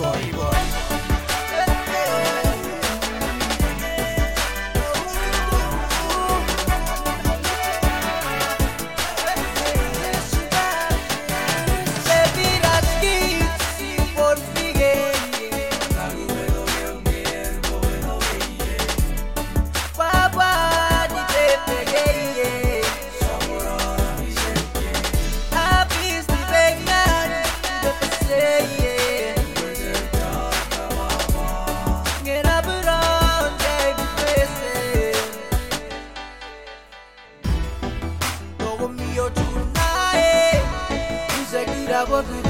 Boy. I was.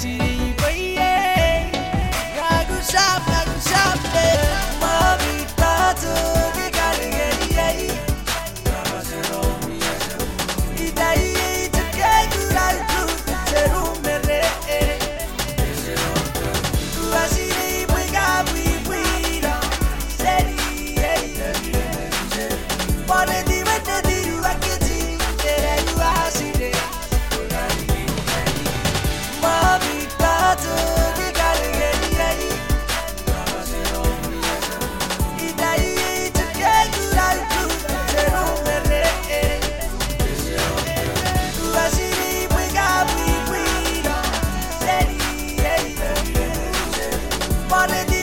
see amor